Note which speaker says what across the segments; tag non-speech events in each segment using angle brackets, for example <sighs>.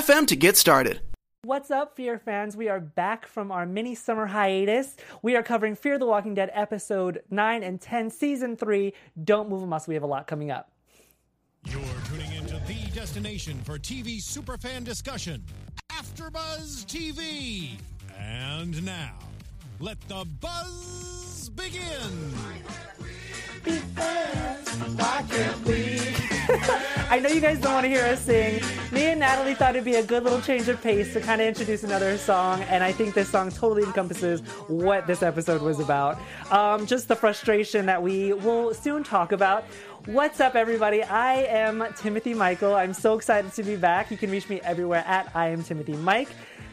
Speaker 1: to get started.
Speaker 2: What's up, Fear fans? We are back from our mini summer hiatus. We are covering Fear the Walking Dead episode 9 and 10, season 3. Don't move a muscle. We have a lot coming up.
Speaker 3: You're tuning into the destination for TV superfan discussion, AfterBuzz TV. And now, let the buzz begin. <laughs>
Speaker 2: I know you guys don't want to hear us sing. Me and Natalee thought it'd be a good little change of pace to kind of introduce another song, and I think this song totally encompasses what this episode was about. Um, just the frustration that we will soon talk about. What's up, everybody? I am Timothy Michael. I'm so excited to be back. You can reach me everywhere at I am Timothy Mike.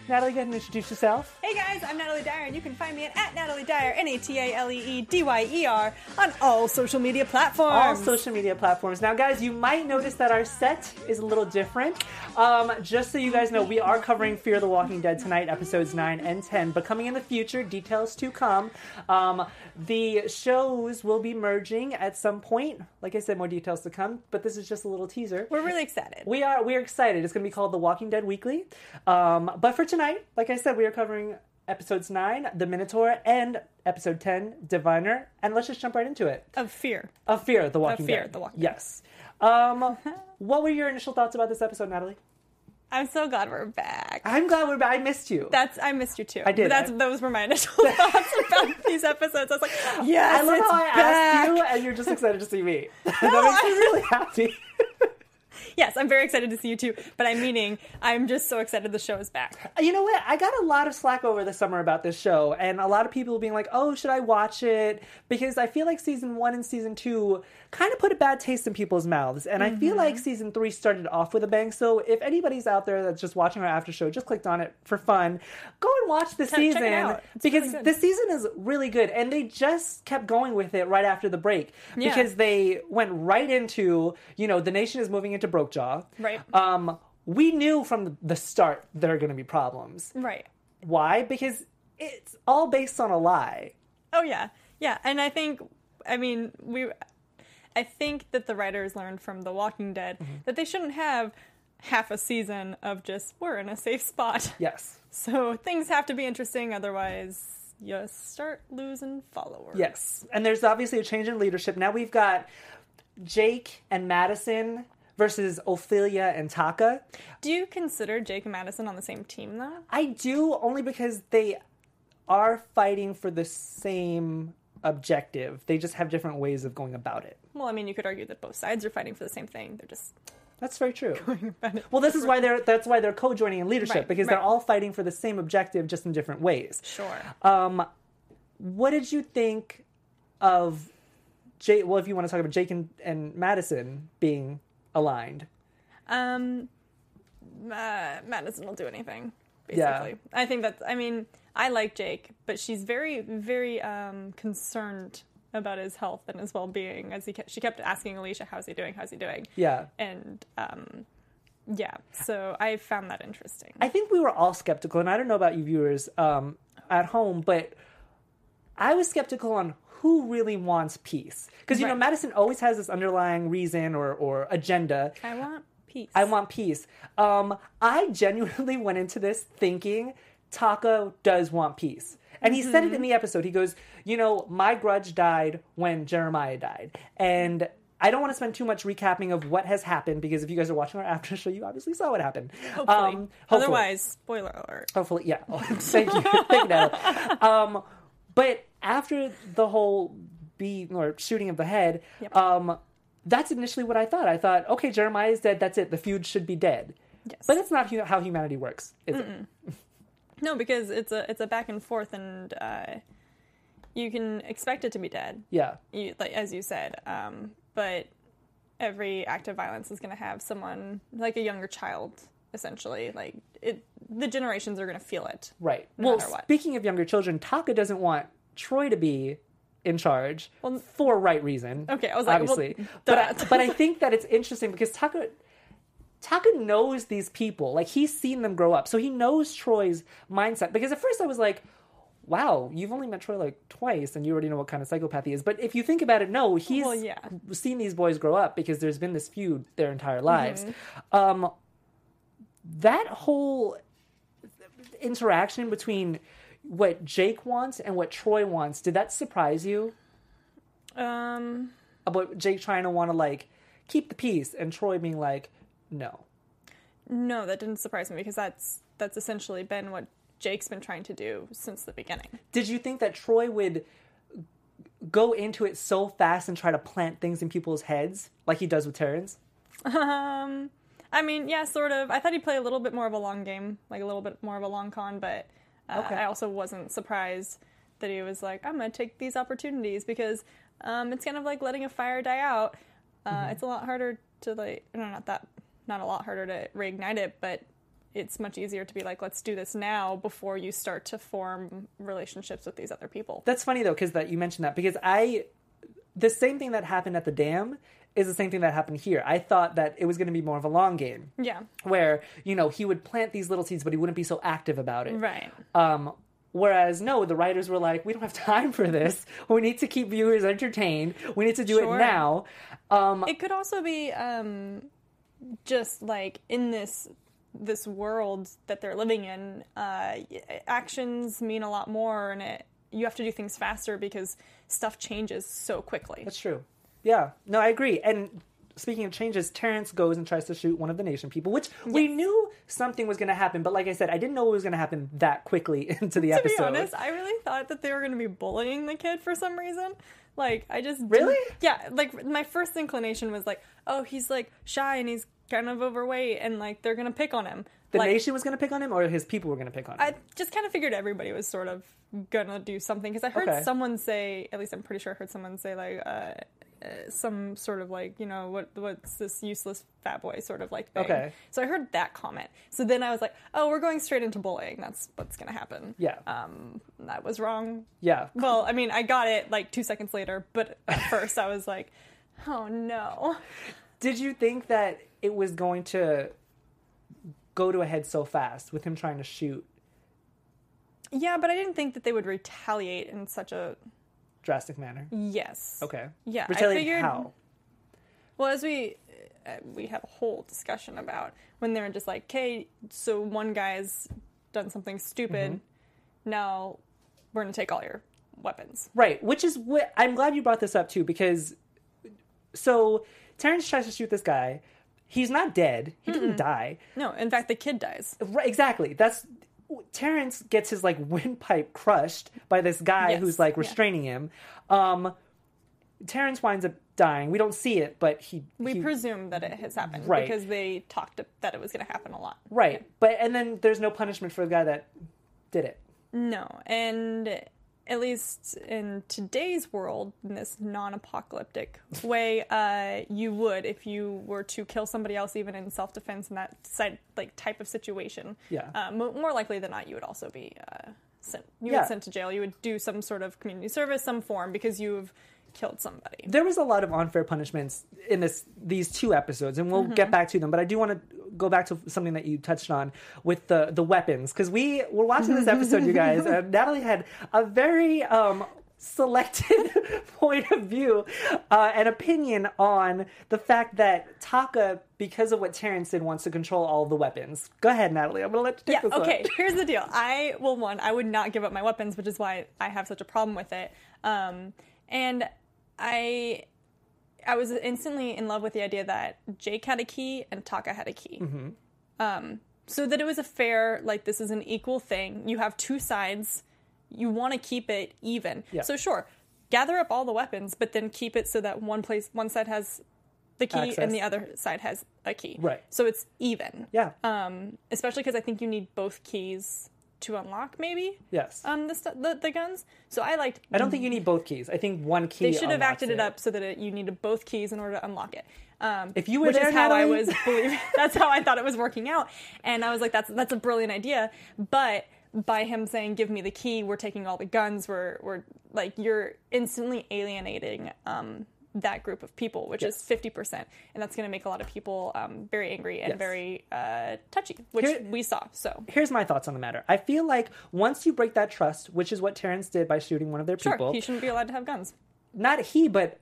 Speaker 2: Natalee, go ahead and introduce yourself.
Speaker 4: Guys, I'm Natalee Dyer, and you can find me at, at Natalee Dyer, N A T A L E E D Y E R, on all social media platforms.
Speaker 2: all social media platforms. Now, guys, you might notice that our set is a little different. Um, just so you guys know, we are covering Fear the Walking Dead tonight, episodes 9 and 10. But coming in the future, details to come. Um, the shows will be merging at some point. Like I said, more details to come. But this is just a little teaser.
Speaker 4: We're really excited.
Speaker 2: We are we're excited. It's going to be called The Walking Dead Weekly. Um, but for tonight, like I said, we are covering episodes 9, The Minotaur, and episode 10, Diviner. And let's just jump right into it.
Speaker 4: of fear.
Speaker 2: Of Fear, The Walking
Speaker 4: Fear,
Speaker 2: Dead.
Speaker 4: The Walking Dead.
Speaker 2: yes. Um, <laughs> what were your initial thoughts about this episode, Natalee?
Speaker 4: I'm so glad we're back.
Speaker 2: I'm glad we're back. I missed you.
Speaker 4: That's I missed you too.
Speaker 2: I did.
Speaker 4: But that's
Speaker 2: I-
Speaker 4: those were my initial <laughs> thoughts about these episodes. I was like, yes,
Speaker 2: I love
Speaker 4: it's
Speaker 2: how I
Speaker 4: back.
Speaker 2: asked you and you're just excited to see me. <laughs> that makes me really happy.
Speaker 4: Yes, I'm very excited to see you too. But I'm meaning I'm just so excited the show is back.
Speaker 2: You know what? I got a lot of slack over the summer about this show, and a lot of people being like, "Oh, should I watch it?" Because I feel like season one and season two kind of put a bad taste in people's mouths, and I feel like mm-hmm. season three started off with a bang. So if anybody's out there that's just watching our after show, just clicked on it for fun, go watch the
Speaker 4: check
Speaker 2: season. Because
Speaker 4: really
Speaker 2: this season is really good, and they just kept going with it right after the break
Speaker 4: Yeah.
Speaker 2: because they went right into you know the nation is moving into Brokejaw,
Speaker 4: Right.
Speaker 2: Um, we knew from the start there are going to be problems.
Speaker 4: Right.
Speaker 2: Why? Because it's all based on a lie.
Speaker 4: Oh yeah, yeah, and I think, I mean, we, I think that the writers learned from The Walking Dead
Speaker 2: Mm-hmm.
Speaker 4: that they shouldn't have half a season of just we're in a safe spot. <laughs>
Speaker 2: Yes.
Speaker 4: So things have to be interesting, otherwise you start losing followers.
Speaker 2: Yes. And there's obviously a change in leadership. Now we've got Jake and Madison versus Ophelia and Taka.
Speaker 4: Do you consider Jake and Madison on the same team though?
Speaker 2: I do only because they are fighting for the same objective. They just have different ways of going about it.
Speaker 4: Well, I mean, you could argue that both sides are fighting for the same thing. They're just
Speaker 2: That's very true. <laughs> Well, this is why they're that's why they're co-joining in leadership
Speaker 4: Right,
Speaker 2: because they're all fighting for the same objective just in different ways.
Speaker 4: sure.
Speaker 2: Um, what did you think of Jake? Well, if you want to talk about Jake and, and Madison being aligned,
Speaker 4: Um, uh, Madison will do anything.
Speaker 2: Yeah.
Speaker 4: Basically, I think that's. I mean, I like Jake, but she's very, very um, concerned about his health and his well-being. As he kept, she kept asking Alicia, "How's he doing? How's he doing?"
Speaker 2: yeah,
Speaker 4: And um, yeah, so I found that interesting.
Speaker 2: I think we were all skeptical, and I don't know about you viewers um, at home, but I was skeptical on who really wants peace because you know Madison always has this underlying reason or or agenda.
Speaker 4: I want peace.
Speaker 2: I want peace. Um, I genuinely went into this thinking Taka does want peace. And he said it in the episode. He goes, You know, my grudge died when Jeremiah died. And I don't want to spend too much recapping of what has happened because if you guys are watching our after show, you obviously saw what happened.
Speaker 4: Hopefully.
Speaker 2: Um, hopefully.
Speaker 4: Otherwise, spoiler alert.
Speaker 2: Hopefully, yeah. <laughs> Thank you. Thank you. Um, but after the whole beat or shooting of the head,
Speaker 4: Yep.
Speaker 2: um, that's initially what I thought. I thought, okay, Jeremiah is dead. That's it. The feud should be dead.
Speaker 4: Yes.
Speaker 2: But that's not how humanity works, is it?
Speaker 4: No, because it's a it's a back and forth, and uh, you can expect it to be dead.
Speaker 2: Yeah.
Speaker 4: you, like as you said. Um, but every act of violence is going to have someone like a younger child essentially. Like it, the generations are going to feel it.
Speaker 2: Right.
Speaker 4: No
Speaker 2: well, speaking of younger children, Taka doesn't want Troy to be in charge for right reason.
Speaker 4: Okay, I was like, well,
Speaker 2: obviously, but I, but I think that it's interesting because Taka Taka knows these people. Like he's seen them grow up, so he knows Troy's mindset. Because at first I was like. Wow, you've only met Troy like twice, and you already know what kind of psychopath he is. But if you think about it, no, he's
Speaker 4: Well, yeah.
Speaker 2: seen these boys grow up because there's been this feud their entire lives.
Speaker 4: Mm-hmm.
Speaker 2: Um, that whole interaction between what Jake wants and what Troy wants, did that surprise you?
Speaker 4: Um,
Speaker 2: About Jake trying to want to like keep the peace and Troy being like, no.
Speaker 4: no, that didn't surprise me because that's that's essentially been what Jake's been trying to do since the beginning.
Speaker 2: Did you think that Troy would go into it so fast and try to plant things in people's heads like he does with Terrence?
Speaker 4: Um, I mean, yeah, sort of. I thought he'd play a little bit more of a long game, like a little bit more of a long con, but uh,
Speaker 2: Okay.
Speaker 4: I also wasn't surprised that he was like, I'm going to take these opportunities because um, it's kind of like letting a fire die out. Uh,
Speaker 2: Mm-hmm.
Speaker 4: It's a lot harder to, like, no, not that, not a lot harder to reignite it, but it's much easier to be like, let's do this now before you start to form relationships with these other people.
Speaker 2: That's funny though, because that you mentioned that because I, the same thing that happened at the dam is the same thing that happened here. I thought that it was going to be more of a long game.
Speaker 4: Yeah,
Speaker 2: where you know he would plant these little seeds but he wouldn't be so active about it
Speaker 4: right.
Speaker 2: um whereas no the writers were like we don't have <laughs> time for this we need to keep viewers entertained we need to do
Speaker 4: Sure.
Speaker 2: it now um
Speaker 4: it could also be um, just like in this this world that they're living in uh, actions mean a lot more and it you have to do things faster because stuff changes so quickly.
Speaker 2: That's true. Yeah. No i agree. And speaking of changes terrence goes and tries to shoot one of the nation people which we knew something was going to happen but like i said i didn't know it was going to happen that quickly <laughs> into the
Speaker 4: to
Speaker 2: episode.
Speaker 4: be honest i really thought that they were going to be bullying the kid for some reason like i just
Speaker 2: Really?
Speaker 4: yeah like my first inclination was like oh he's like shy and he's kind of overweight and like they're to pick on him
Speaker 2: the
Speaker 4: like,
Speaker 2: nation was to pick on him or his people were to pick on him
Speaker 4: I just kind of figured everybody was sort of gonna do something because I heard
Speaker 2: Okay.
Speaker 4: someone say, at least I'm pretty sure I heard someone say like uh, some sort of like you know what what's this useless fat boy sort of like thing.
Speaker 2: Okay.
Speaker 4: So I heard that comment. So then I was like, oh, we're going straight into bullying. That's what's gonna happen.
Speaker 2: yeah
Speaker 4: Um, that was wrong.
Speaker 2: yeah
Speaker 4: Well, I mean, I got it like two seconds later, but at <laughs> first I was like, oh no.
Speaker 2: Did you think that it was going to go to a head so fast with him trying to shoot
Speaker 4: Yeah, but I didn't think that they would retaliate in such a
Speaker 2: drastic manner?
Speaker 4: yes.
Speaker 2: Okay.
Speaker 4: Yeah, I figured-
Speaker 2: how?
Speaker 4: Well, as we uh, we have a whole discussion about when they're just like, "Okay, so one guy's done something stupid.
Speaker 2: Mm-hmm.
Speaker 4: Now we're gonna take all your weapons."
Speaker 2: Right. Which is what I'm glad you brought this up too because so Terrence tries to shoot this guy. He's not dead. He didn't die.
Speaker 4: No, in fact, the kid dies.
Speaker 2: Right, exactly. That's Terrence gets his like <laughs> windpipe crushed by this guy
Speaker 4: Yes,
Speaker 2: who's like
Speaker 4: yeah.
Speaker 2: restraining him. Um Terrence winds up dying. We don't see it, but he
Speaker 4: We
Speaker 2: he-
Speaker 4: presume that it has happened
Speaker 2: Right.
Speaker 4: because they talked that it was going to happen a lot.
Speaker 2: right. But and then there's no punishment for the guy that did it.
Speaker 4: No, and at least in today's world, in this non-apocalyptic way, uh, you would if you were to kill somebody else, even in self-defense in that side, like type of situation.
Speaker 2: Yeah.
Speaker 4: Uh, mo- more likely than not, you would also be uh, sent. You
Speaker 2: Yeah.
Speaker 4: would sent to jail. You would do some sort of community service, some form, because you've killed somebody.
Speaker 2: there was a lot of unfair punishments in this these two episodes and we'll get back to them but i do want to go back to something that you touched on with the the weapons because we were watching this episode you guys and <laughs> natalee had a very um selected <laughs> point of view uh, and opinion on the fact that Taka, because of what Terrence did, wants to control all the weapons. Go ahead, Natalee. I'm gonna let you take
Speaker 4: Yeah,
Speaker 2: this one.
Speaker 4: okay, <laughs> here's the deal. I, well, one, I would not give up my weapons, which is why I have such a problem with it. Um, and I, I was instantly in love with the idea that Jake had a key and Taka had a key.
Speaker 2: Mm-hmm.
Speaker 4: Um, so that it was a fair, like, this is an equal thing. You have two sides. You want to keep it even.
Speaker 2: Yeah.
Speaker 4: So sure, gather up all the weapons, but then keep it so that one place, one side has the key
Speaker 2: Access.
Speaker 4: and the other side has a key.
Speaker 2: Right.
Speaker 4: So it's even
Speaker 2: Yeah.
Speaker 4: um, especially because I think you need both keys to unlock maybe
Speaker 2: Yes.
Speaker 4: um the the, the guns. So I liked.
Speaker 2: I don't think you need both keys. I think one key.
Speaker 4: they should have acted it up so that it, you needed both keys in order to unlock it. Um,
Speaker 2: If you were
Speaker 4: which
Speaker 2: there,
Speaker 4: is how I was <laughs> believing. That's how I thought it was working out, and I was like, "That's that's a brilliant idea." But by him saying, "Give me the key," we're taking all the guns. We're we're like you're instantly alienating um, that group of people, which is fifty percent, and that's going to make a lot of people um, very angry and
Speaker 2: Yes.
Speaker 4: very uh, touchy, which
Speaker 2: Here-
Speaker 4: we saw. So
Speaker 2: Here's my thoughts on the matter. I feel like once you break that trust, which is what Terrence did by shooting one of their
Speaker 4: sure,
Speaker 2: people,
Speaker 4: he shouldn't be allowed to have guns.
Speaker 2: not he, but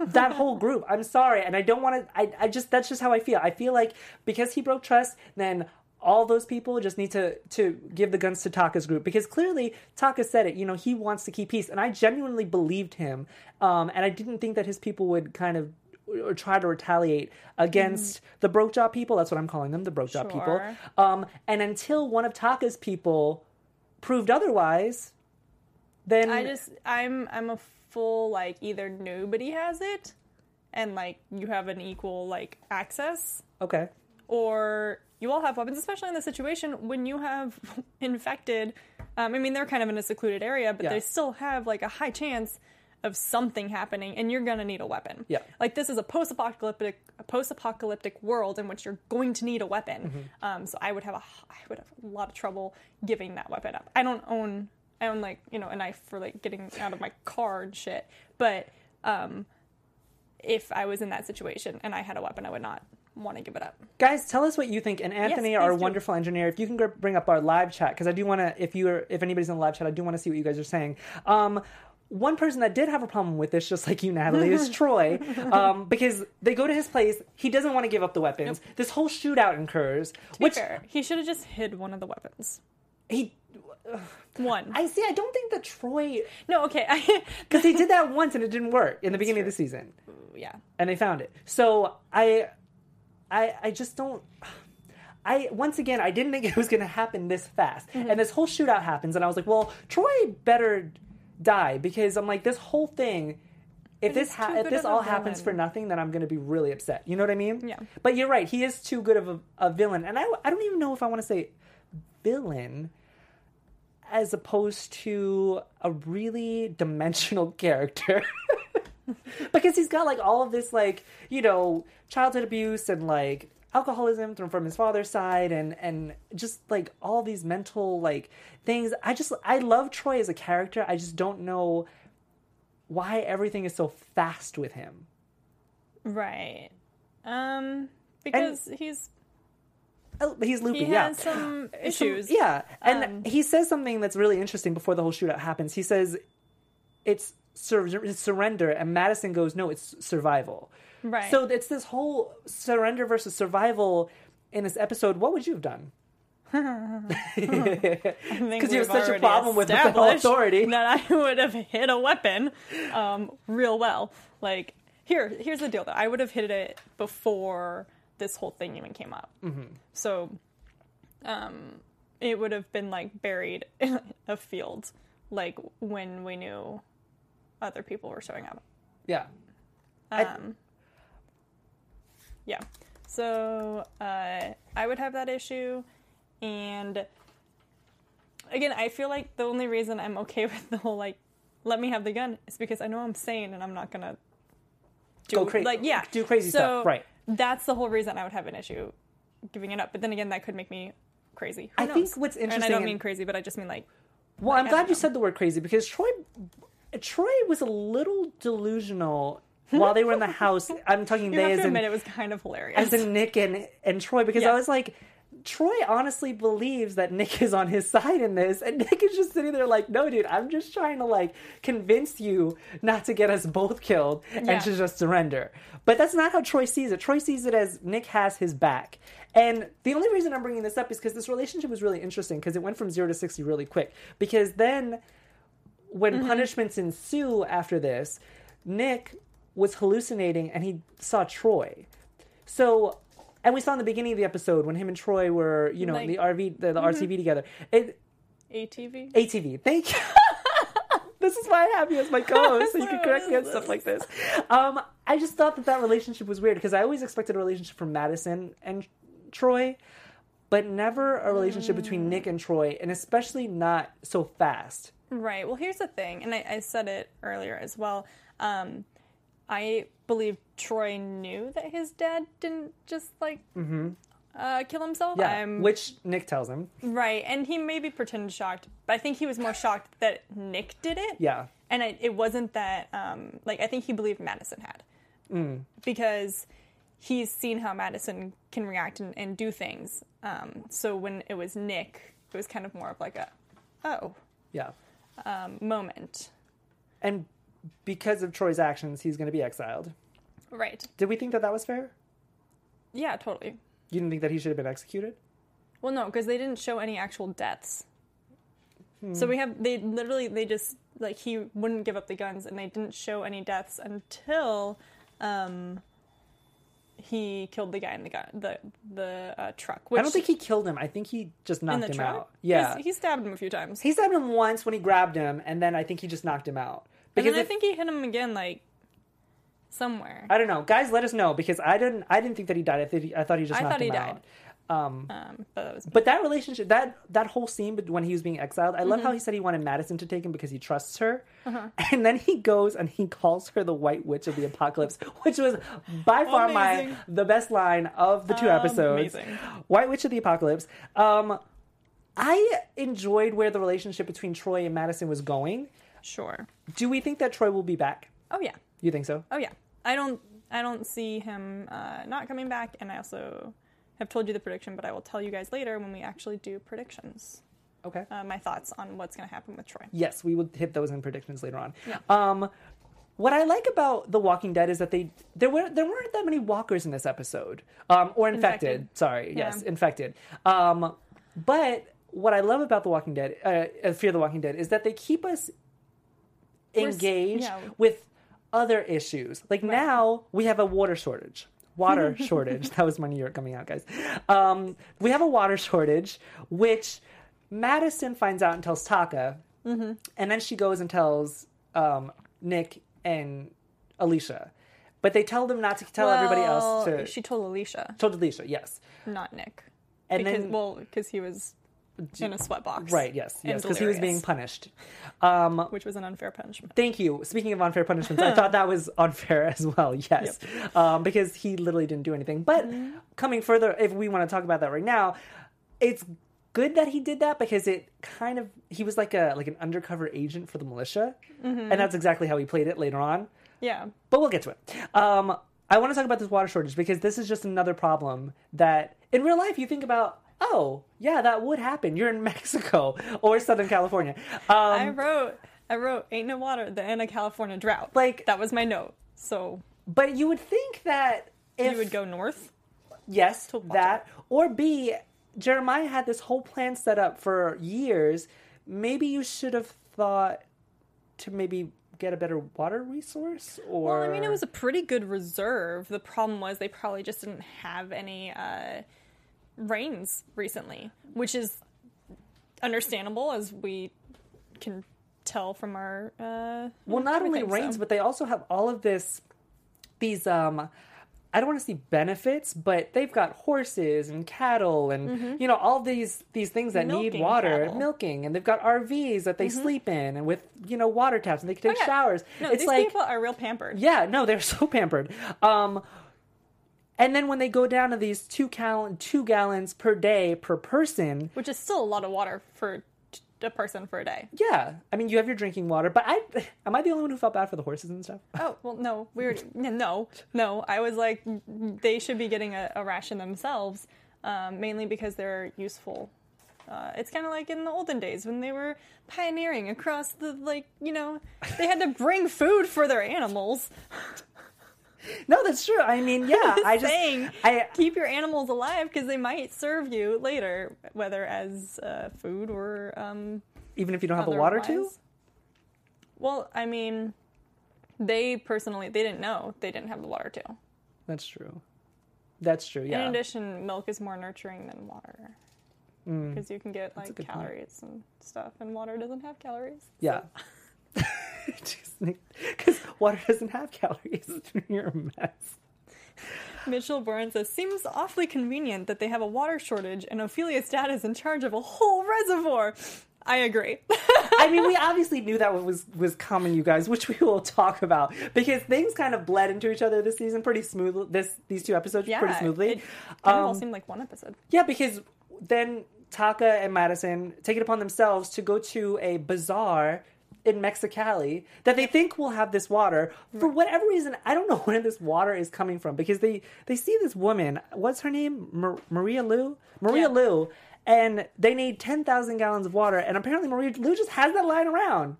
Speaker 2: that whole group. I'm sorry, and I don't want to. I, I just that's just how I feel. I feel like because he broke trust, then all those people just need to to give the guns to Taka's group because clearly Taka said it. You know, he wants to keep peace, and I genuinely believed him. Um, and I didn't think that his people would kind of or try to retaliate against the broke jaw people. That's what I'm calling them, the broke jaw people. Um, and until one of Taka's people proved otherwise, then
Speaker 4: I just I'm I'm a full like either nobody has it and like you have an equal like access
Speaker 2: okay.
Speaker 4: or you all have weapons, especially in the situation when you have <laughs> infected. Um, I mean, they're kind of in a secluded area, but
Speaker 2: Yeah.
Speaker 4: they still have like a high chance of something happening, and you're gonna need a weapon.
Speaker 2: Yeah.
Speaker 4: like this is a post-apocalyptic, a post-apocalyptic world in which you're going to need a weapon.
Speaker 2: Mm-hmm.
Speaker 4: Um, so I would have a, I would have a lot of trouble giving that weapon up. I don't own, I own like you know a knife for like getting out of my car and shit, but um, if I was in that situation and I had a weapon, I would not want to give it up.
Speaker 2: guys tell us what you think and anthony
Speaker 4: Yes,
Speaker 2: our
Speaker 4: do.
Speaker 2: wonderful engineer if you can bring up our live chat because i do want to if you are if anybody's in the live chat i do want to see what you guys are saying um one person that did have a problem with this, just like you, Natalee, is <laughs> Troy, um, because they go to his place. He doesn't want to give up the weapons. This whole shootout occurs,
Speaker 4: To
Speaker 2: which
Speaker 4: be fair, he should have just hid one of the weapons.
Speaker 2: he.
Speaker 4: One.
Speaker 2: I see. I don't think that Troy,
Speaker 4: no, okay.
Speaker 2: Because <laughs> he did that once and it didn't work in the beginning of the season.
Speaker 4: yeah.
Speaker 2: and they found it. So I, I, I just don't. I once again, I didn't think <laughs> it was going to happen this fast,
Speaker 4: Mm-hmm.
Speaker 2: and this whole shootout happens, and I was like, well, Troy better die because I'm like, this whole thing. If this ha- if this all happens for nothing, then I'm going to be really upset. You know what I mean?
Speaker 4: Yeah.
Speaker 2: But you're right. He is too good of a, a villain, and I I don't even know if I want to say villain as opposed to a really dimensional <laughs> character. <laughs> because he's got like all of this like you know childhood abuse and like alcoholism from, from his father's side and and just like all these mental like things i just i love troy as a character i just don't know why everything is so fast with him
Speaker 4: Right. Um, because he's
Speaker 2: Oh, he's loopy
Speaker 4: he
Speaker 2: yeah
Speaker 4: has some <sighs>
Speaker 2: Some-
Speaker 4: issues.
Speaker 2: yeah, and
Speaker 4: Um,
Speaker 2: he says something that's really interesting before the whole shootout happens. He says it's sur- surrender, and Madison goes, "No, it's survival."
Speaker 4: Right.
Speaker 2: So it's this whole surrender versus survival in this episode. What would you have done? <laughs>
Speaker 4: Because
Speaker 2: you have such a problem with the authority.
Speaker 4: That I <laughs> would have hit a weapon um, real well. Like, here, here's the deal though. I would have hit it before this whole thing even came up.
Speaker 2: Mm-hmm.
Speaker 4: So, um, it would have been like buried <laughs> in a field, like when we knew other people were showing up.
Speaker 2: Yeah, I-
Speaker 4: Um, yeah. So uh, I would have that issue, and again, I feel like the only reason I'm okay <laughs> with the whole like, let me have the gun is because I know I'm sane and I'm not gonna do
Speaker 2: Go cra-
Speaker 4: like yeah
Speaker 2: do crazy
Speaker 4: So
Speaker 2: stuff, right.
Speaker 4: That's the whole reason I would have an issue giving it up. But then again, that could make me crazy. Who
Speaker 2: I think
Speaker 4: knows?
Speaker 2: what's
Speaker 4: and I don't mean crazy, but I just mean like
Speaker 2: Well, I'm glad you
Speaker 4: know.
Speaker 2: said the word crazy because Troy, Troy was a little delusional while they were in the house. I'm talking <laughs>
Speaker 4: you
Speaker 2: they
Speaker 4: have
Speaker 2: as in,
Speaker 4: admit it was kind of hilarious.
Speaker 2: as in Nick and and Troy because
Speaker 4: Yeah.
Speaker 2: I was like, Troy honestly believes that Nick is on his side in this, and Nick is just sitting there like, no, dude, I'm just trying to like convince you not to get us both killed
Speaker 4: Yeah.
Speaker 2: and to just surrender. But that's not how Troy sees it. Troy sees it as Nick has his back. And the only reason I'm bringing this up is because this relationship was really interesting because it went from zero to 60 really quick. Because then when
Speaker 4: Mm-hmm.
Speaker 2: punishments ensue after this, Nick was hallucinating and he saw Troy. So, and we saw in the beginning of the episode when him and Troy were, you know, in the RV, the,
Speaker 4: Mm-hmm.
Speaker 2: the RCV together. It,
Speaker 4: ATV.
Speaker 2: ATV. Thank you. <laughs> this is why I have you as my co-host, so <laughs> you can correct me on stuff like this. Um, I just thought that that relationship was weird because I always expected a relationship from Madison and Troy, but never a relationship between Nick and Troy, and especially not so fast.
Speaker 4: Right. Well, here's the thing, and I, I said it earlier as well. Um, I believe Troy knew that his dad didn't just like uh, kill himself.
Speaker 2: Yeah,
Speaker 4: I'm
Speaker 2: which Nick tells him.
Speaker 4: right, and he maybe pretended shocked, but I think he was more shocked that Nick did it.
Speaker 2: Yeah,
Speaker 4: and I, it wasn't that. Um, like I think he believed Madison had because he's seen how Madison can react and, and do things. Um, so when it was Nick, it was kind of more of like a oh
Speaker 2: yeah,
Speaker 4: um, moment.
Speaker 2: and because of Troy's actions, he's going to be exiled.
Speaker 4: Right.
Speaker 2: Did we think that that was fair?
Speaker 4: Yeah, totally.
Speaker 2: You didn't think that he should have been executed?
Speaker 4: Well, no, because they didn't show any actual deaths.
Speaker 2: Hmm.
Speaker 4: So we have they literally they just like he wouldn't give up the guns, and they didn't show any deaths until um, he killed the guy in the gun the the uh, truck. Which,
Speaker 2: I don't think he killed him. I think he just knocked him
Speaker 4: truck.
Speaker 2: out. Yeah,
Speaker 4: He's- he stabbed him a few times,
Speaker 2: he stabbed him once when he grabbed him, and then I think he just knocked him out.
Speaker 4: and
Speaker 2: Because
Speaker 4: then I
Speaker 2: if-
Speaker 4: think he hit him again like somewhere.
Speaker 2: I don't know, guys. Let us know because I didn't. I didn't think that he died. I, think I thought he just
Speaker 4: I
Speaker 2: knocked
Speaker 4: thought he
Speaker 2: him
Speaker 4: died.
Speaker 2: out. Um,
Speaker 4: Um, but that
Speaker 2: but that relationship, that that whole scene when he was being exiled, I
Speaker 4: Mm-hmm.
Speaker 2: love how he said he wanted Madison to take him because he trusts her,
Speaker 4: Uh-huh. <laughs>
Speaker 2: and then he goes and he calls her the White Witch of the Apocalypse, <laughs> which was by far my the best line of the two episodes.
Speaker 4: Amazing.
Speaker 2: White Witch of the Apocalypse. Um, I enjoyed where the relationship between Troy and Madison was going.
Speaker 4: sure.
Speaker 2: Do we think that Troy will be back?
Speaker 4: Oh yeah.
Speaker 2: You think so?
Speaker 4: Oh yeah, I don't I don't see him uh, not coming back, and I also have told you the prediction, but I will tell you guys later when we actually do predictions.
Speaker 2: Okay.
Speaker 4: Uh, my thoughts on what's going to happen with Troy.
Speaker 2: Yes, we will hit those in predictions later on.
Speaker 4: Yeah.
Speaker 2: Um, what I like about The Walking Dead is that they there were there weren't that many walkers in this episode, um, or infected.
Speaker 4: Infected.
Speaker 2: Sorry,
Speaker 4: Yeah.
Speaker 2: yes, infected. Um, but what I love about The Walking Dead, uh, uh, Fear the Walking Dead, is that they keep us engaged
Speaker 4: yeah.
Speaker 2: with other issues. Like now we have a water shortage. Water <laughs> shortage. That was my New York coming out, guys. Um, we have a water shortage, which Madison finds out and tells Taka,
Speaker 4: Mm-hmm.
Speaker 2: and then she goes and tells um, Nick and Alicia. But they tell them not to tell everybody else
Speaker 4: Well,
Speaker 2: to.
Speaker 4: She told Alicia,
Speaker 2: told Alicia, yes.
Speaker 4: not Nick.
Speaker 2: And
Speaker 4: because,
Speaker 2: then
Speaker 4: well, because he was in a sweatbox.
Speaker 2: right, yes, yes, because he was being punished. Um,
Speaker 4: which was an unfair punishment.
Speaker 2: Thank you. Speaking of unfair punishments, I thought that was unfair as well. <laughs> Yes, um, because he literally didn't do anything. But coming further, if we want to talk about that right now, it's good that he did that because it kind of he was like a like an undercover agent for the militia, and that's exactly how he played it later on.
Speaker 4: Yeah.
Speaker 2: But we'll get to it. Um, I want to talk about this water shortage because this is just another problem that in real life you think about. Oh, yeah, that would happen. You're in <laughs> Mexico or Southern California. Um,
Speaker 4: I wrote, I wrote, ain't no water, the end of California drought.
Speaker 2: Like-
Speaker 4: that was my note. So
Speaker 2: but you would think that if
Speaker 4: you would go north.
Speaker 2: Yes,
Speaker 4: water.
Speaker 2: that. Or B, Jeremiah had this whole plan set up for years. Maybe you should have thought to maybe get a better water resource or
Speaker 4: Well, I mean, it was a pretty good reserve. The problem was they probably just didn't have any uh, rains recently, which is understandable as we can tell from our. Uh,
Speaker 2: well not only rains,
Speaker 4: so.
Speaker 2: but they also have all of this these um I don't want to see benefits, but they've got horses and cattle and you know all these these things that need
Speaker 4: Mm-hmm.
Speaker 2: Water,
Speaker 4: cattle. Mm-hmm.
Speaker 2: milking, and they've got RVs that they sleep in and with you know water taps and they can take
Speaker 4: Oh, yeah.
Speaker 2: showers.
Speaker 4: No,
Speaker 2: it's
Speaker 4: these
Speaker 2: like
Speaker 4: people are real pampered.
Speaker 2: Yeah, no, they're <laughs> so pampered. Um, and then when they go down to these two two gallons per day per person,
Speaker 4: Which is still a lot of water for t- a person for a day.
Speaker 2: yeah, I mean you have your drinking water, but I <laughs> am I the only one who felt bad for the horses and stuff?
Speaker 4: Oh well, no, we already <laughs> no, no. I was like, they should be getting a, a ration themselves, um, mainly because they're useful. Uh, it's kind of like in the olden days when they were pioneering across the like, you know, they had to bring food for their animals. <laughs>
Speaker 2: No, that's true. I mean, yeah, I just
Speaker 4: saying,
Speaker 2: I
Speaker 4: keep your animals alive because they might serve you later, whether as uh, food or um,
Speaker 2: even if you don't have the water to.
Speaker 4: Well, I mean, they personally they didn't know they didn't have the water too.
Speaker 2: That's true. That's true. Yeah.
Speaker 4: In addition, milk is more nurturing than water because you can get like
Speaker 2: Mm. good point.
Speaker 4: calories and stuff, and water doesn't have calories.
Speaker 2: Yeah. <laughs> <laughs> Because water doesn't have calories. <laughs> You're a mess.
Speaker 4: Mitchell Burns says, seems awfully convenient that they have a water shortage and Ophelia's dad is in charge of a whole reservoir. I agree.
Speaker 2: I mean, we <laughs> obviously knew that was was coming, you guys, which we will talk about because things kind of bled into each other this season pretty smoothly. This these two episodes
Speaker 4: yeah,
Speaker 2: pretty smoothly.
Speaker 4: It kind of all
Speaker 2: Um,
Speaker 4: seemed like one episode.
Speaker 2: Yeah, because then Taka and Madison take it upon themselves to go to a bazaar in Mexicali that they think will have this water. For whatever reason, I don't <laughs> know where this water is coming from because they they see this woman, what's her name? Mar- Maria Lou? Maria
Speaker 4: Yeah.
Speaker 2: Lou. And they need 10,000 gallons of water. And apparently Maria Lou just has that lying around.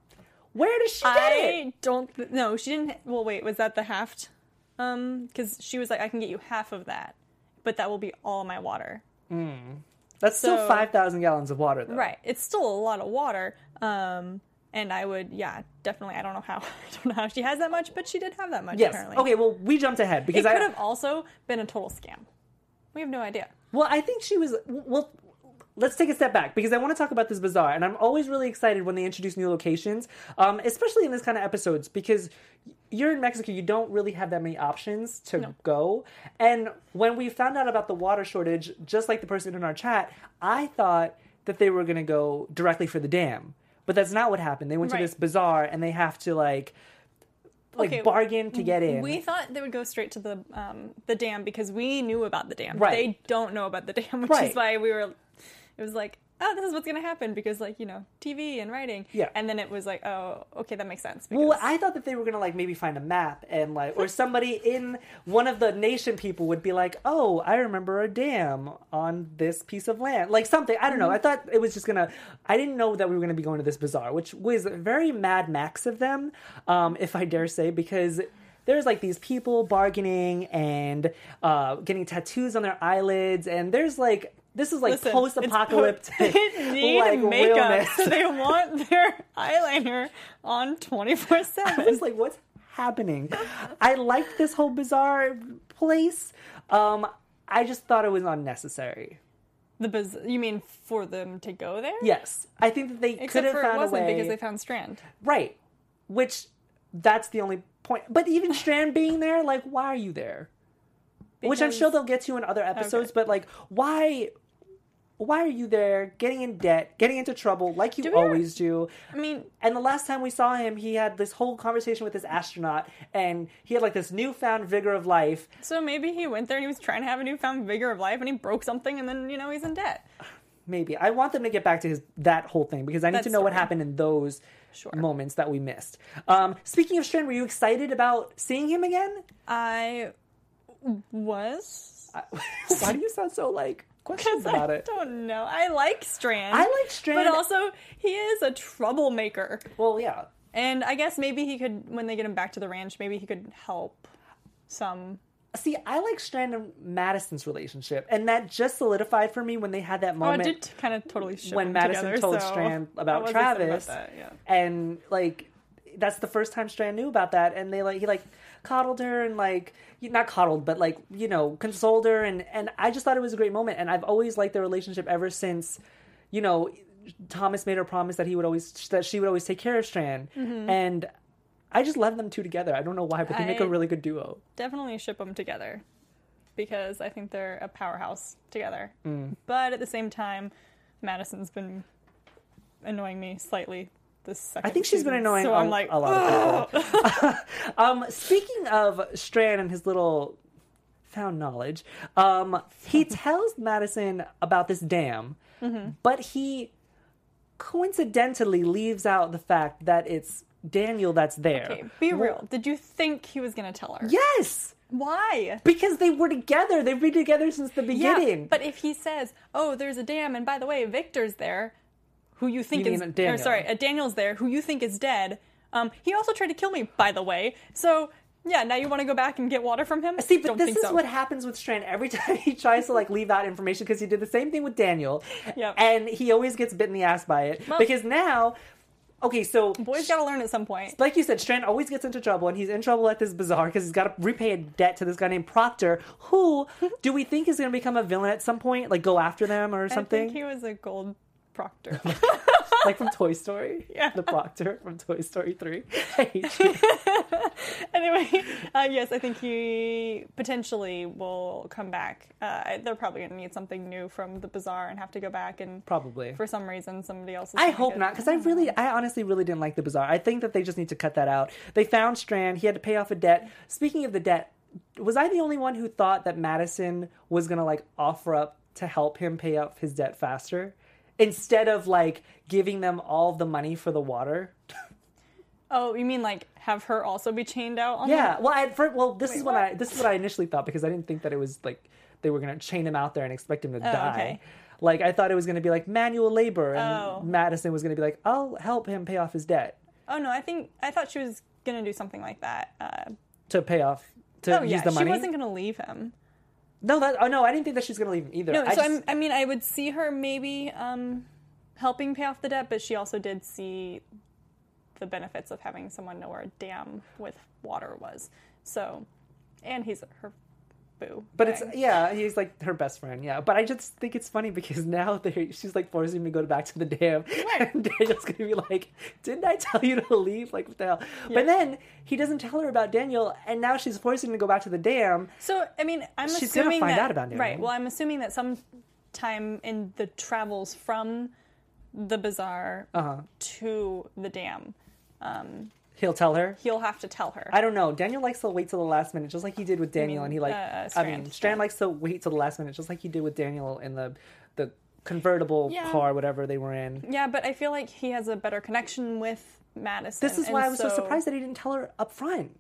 Speaker 2: Where does she get it?
Speaker 4: I don't. Th- no, she didn't. Well, wait. Was that the half? Um, because she was like, I can get you half of that, but that will be all my water.
Speaker 2: That's still 5,000 gallons of water, though.
Speaker 4: Right. It's still a lot of water. Um, and I would, yeah, definitely. I don't know how. <laughs> I don't know how she has that much, but she did have that much.
Speaker 2: Yes.
Speaker 4: Apparently.
Speaker 2: Okay, well, we jumped ahead because
Speaker 4: It
Speaker 2: because
Speaker 4: could have also been a total scam. We have no idea.
Speaker 2: Well, I think she was. Well, let's take a step back because I want to talk about this bazaar, and I'm always really excited when they introduce new locations, um, especially in this kind of episodes because you're in Mexico, you don't really have that many options to go. And when we found out about the water shortage, just like the person in our chat, I thought that they were going to go directly for the dam, but that's not what happened. They went
Speaker 4: Right.
Speaker 2: to this bazaar and they have to like. Like
Speaker 4: Okay,
Speaker 2: bargain to get in.
Speaker 4: We thought they would go straight to the um, the dam because we knew about the dam.
Speaker 2: Right.
Speaker 4: They don't know about the dam, <laughs> which
Speaker 2: Right.
Speaker 4: is why we were. It was like, oh, this is what's gonna happen because, like, you know, TV and writing.
Speaker 2: Yeah.
Speaker 4: And then it was like, oh, okay, that makes sense. Because
Speaker 2: Well, I thought that they were gonna like maybe find a map and like, or somebody in one of the nation people would be like, "Oh, I remember a dam on this piece of land," like something. I don't know. I
Speaker 4: Mm-hmm.
Speaker 2: thought it was just gonna. I didn't know that we were gonna be going to this bazaar, which was very Mad Max of them, um, if I dare say, because. There's like these people bargaining and uh, getting tattoos on their eyelids, and there's like this is like
Speaker 4: Listen,
Speaker 2: post-apocalyptic
Speaker 4: it's <laughs> po- They need
Speaker 2: like
Speaker 4: makeup,
Speaker 2: realness.
Speaker 4: so <laughs> they want their eyeliner on twenty four
Speaker 2: I
Speaker 4: seven.
Speaker 2: was like, what's happening? I liked this whole bizarre place. Um, I just thought it was unnecessary.
Speaker 4: The biz- you mean for them to go there?
Speaker 2: Yes, I think that they could have
Speaker 4: for it
Speaker 2: found a
Speaker 4: wasn't
Speaker 2: way.
Speaker 4: because they found Strand.
Speaker 2: right, which that's the only point. But even Strand being there, like, why are you there? Which I'm sure they'll get to in other episodes.
Speaker 4: Okay.
Speaker 2: But like, why? Why are you there? Getting in debt, getting into trouble, like you
Speaker 4: Do
Speaker 2: always do.
Speaker 4: I mean,
Speaker 2: And the last time we saw him, he had this whole conversation with this astronaut, and he had like this newfound vigor of life.
Speaker 4: so maybe he went there and he was trying to have a newfound vigor of life, and he broke something, and then you know he's in debt.
Speaker 2: Maybe I want them to get back to his that whole thing because I need
Speaker 4: That
Speaker 2: to know what happened in those
Speaker 4: Sure.
Speaker 2: moments that we missed. Um, speaking of Strand, were you excited about seeing him again?
Speaker 4: I was. <laughs>
Speaker 2: Why do you sound so like questions <laughs> about
Speaker 4: I
Speaker 2: it?
Speaker 4: I don't know. I like Strand.
Speaker 2: I like Strand.
Speaker 4: But also, he is a troublemaker.
Speaker 2: Well, yeah.
Speaker 4: And I guess maybe he could, when they get him back to the ranch, maybe he could help some.
Speaker 2: See, I like Strand and Madison's relationship, and that just solidified for me when they had that
Speaker 4: Oh,
Speaker 2: moment.
Speaker 4: I did kind of totally
Speaker 2: when Madison
Speaker 4: together,
Speaker 2: told
Speaker 4: so
Speaker 2: Strand about Travis,
Speaker 4: that, yeah.
Speaker 2: and like that's the first time Strand knew about that, and they like he like coddled her and like not coddled, but like you know consoled her, and and I just thought it was a great moment, and I've always liked their relationship ever since, you know, Thomas made her promise that he would always that she would always take care of Strand, and I just love them two together. I don't know why, but they make a really good duo.
Speaker 4: Definitely ship them together because I think they're a powerhouse together.
Speaker 2: Mm.
Speaker 4: But at the same time, Madison's been annoying me slightly this second.
Speaker 2: I think she's been annoying
Speaker 4: so
Speaker 2: a,
Speaker 4: I'm like,
Speaker 2: a lot of people. <laughs> um, speaking of Strand and his little found knowledge, um, he <laughs> tells Madison about this dam,
Speaker 4: Mm-hmm.
Speaker 2: but he coincidentally leaves out the fact that it's Daniel that's there.
Speaker 4: Okay, be
Speaker 2: Well,
Speaker 4: real. Did you think he was gonna tell her?
Speaker 2: Yes,
Speaker 4: Why?
Speaker 2: because they were together. They've been together since the beginning.
Speaker 4: Yeah, but if he says, "Oh, there's a dam," and by the way, Victor's there, who you think
Speaker 2: You
Speaker 4: is,
Speaker 2: Daniel.
Speaker 4: or sorry, uh, Daniel's there, who you think is dead. Um, he also tried to kill me, by the way. So yeah, now you want to go back and get water from him?
Speaker 2: See, but
Speaker 4: Don't
Speaker 2: this is
Speaker 4: so.
Speaker 2: what happens with Strand every <laughs> time he tries to like leave out information because he did the same thing with Daniel,
Speaker 4: Yep.
Speaker 2: and he always gets bit in the ass by it
Speaker 4: Well-
Speaker 2: because now, okay, so
Speaker 4: Boys got to learn at some point.
Speaker 2: like you said, Strand always gets into trouble, and he's in trouble at this bazaar because he's got to repay a debt to this guy named Proctor, who <laughs> do we think is going to become a villain at some point, like go after them or
Speaker 4: I
Speaker 2: something?
Speaker 4: think he was a gold Proctor. <laughs>
Speaker 2: like from Toy Story. <laughs>
Speaker 4: Yeah.
Speaker 2: The Proctor from Toy Story 3. <laughs> I hate you.
Speaker 4: anyway, uh, yes, I think he potentially will come back. Uh, they're probably going to need something new from the bazaar and have to go back and
Speaker 2: Probably.
Speaker 4: for some reason somebody else. Is
Speaker 2: I hope not, because I really, I honestly really didn't like the bazaar. I think that they just need to cut that out. They found Strand. He had to pay off a debt. Speaking of the debt, was I the only one who thought that Madison was gonna like offer up to help him pay off his debt faster, instead of like giving them all the money for the water?
Speaker 4: Oh, you mean like have her also be chained out? On
Speaker 2: Yeah. Well, I for, well, this is what,
Speaker 4: what?
Speaker 2: I this is what I initially thought because I didn't think that it was like they were gonna chain him out there and expect him to die.
Speaker 4: Oh, okay.
Speaker 2: Like I thought it was gonna be like manual labor, and
Speaker 4: Oh.
Speaker 2: Madison was gonna be like, "I'll help him pay off his debt
Speaker 4: Oh no, I think I thought she was going to do something like that. Uh,
Speaker 2: to pay off to
Speaker 4: oh
Speaker 2: use
Speaker 4: yeah,
Speaker 2: the money."
Speaker 4: she wasn't going to leave him.
Speaker 2: No, that oh no, I didn't think that she was gonna leave him either.
Speaker 4: No,
Speaker 2: I
Speaker 4: so
Speaker 2: just-
Speaker 4: I'm, I mean, I would see her maybe um, helping pay off the debt, but she also did see the benefits of having someone know where a dam with water was. So, and he's her boo.
Speaker 2: but it's yeah, he's like her best friend. Yeah, but I just think it's funny because <laughs> now they she's like forcing him to go back to the dam, and Daniel's gonna be like, "Didn't I tell you to leave? Like what the hell?" But then he doesn't tell her about Daniel, and now she's forcing him to go back to the dam.
Speaker 4: So I mean, I'm
Speaker 2: She's gonna
Speaker 4: assuming
Speaker 2: find
Speaker 4: that
Speaker 2: out about Daniel.
Speaker 4: right. Well, I'm assuming that sometime in the travels from the bazaar
Speaker 2: Uh-huh.
Speaker 4: to the dam,
Speaker 2: He'll tell her.
Speaker 4: he'll have to tell her.
Speaker 2: I don't know. Daniel likes to wait till the last minute, just like he did with Daniel,
Speaker 4: mean,
Speaker 2: and he like.
Speaker 4: uh,
Speaker 2: I mean,
Speaker 4: Strand,
Speaker 2: Strand likes to wait till the last minute, just like he did with Daniel in the the convertible
Speaker 4: Yeah.
Speaker 2: car, whatever they were in.
Speaker 4: yeah, but I feel like he has a better connection with Madison.
Speaker 2: This is why I was so,
Speaker 4: so
Speaker 2: surprised that he didn't tell her up front.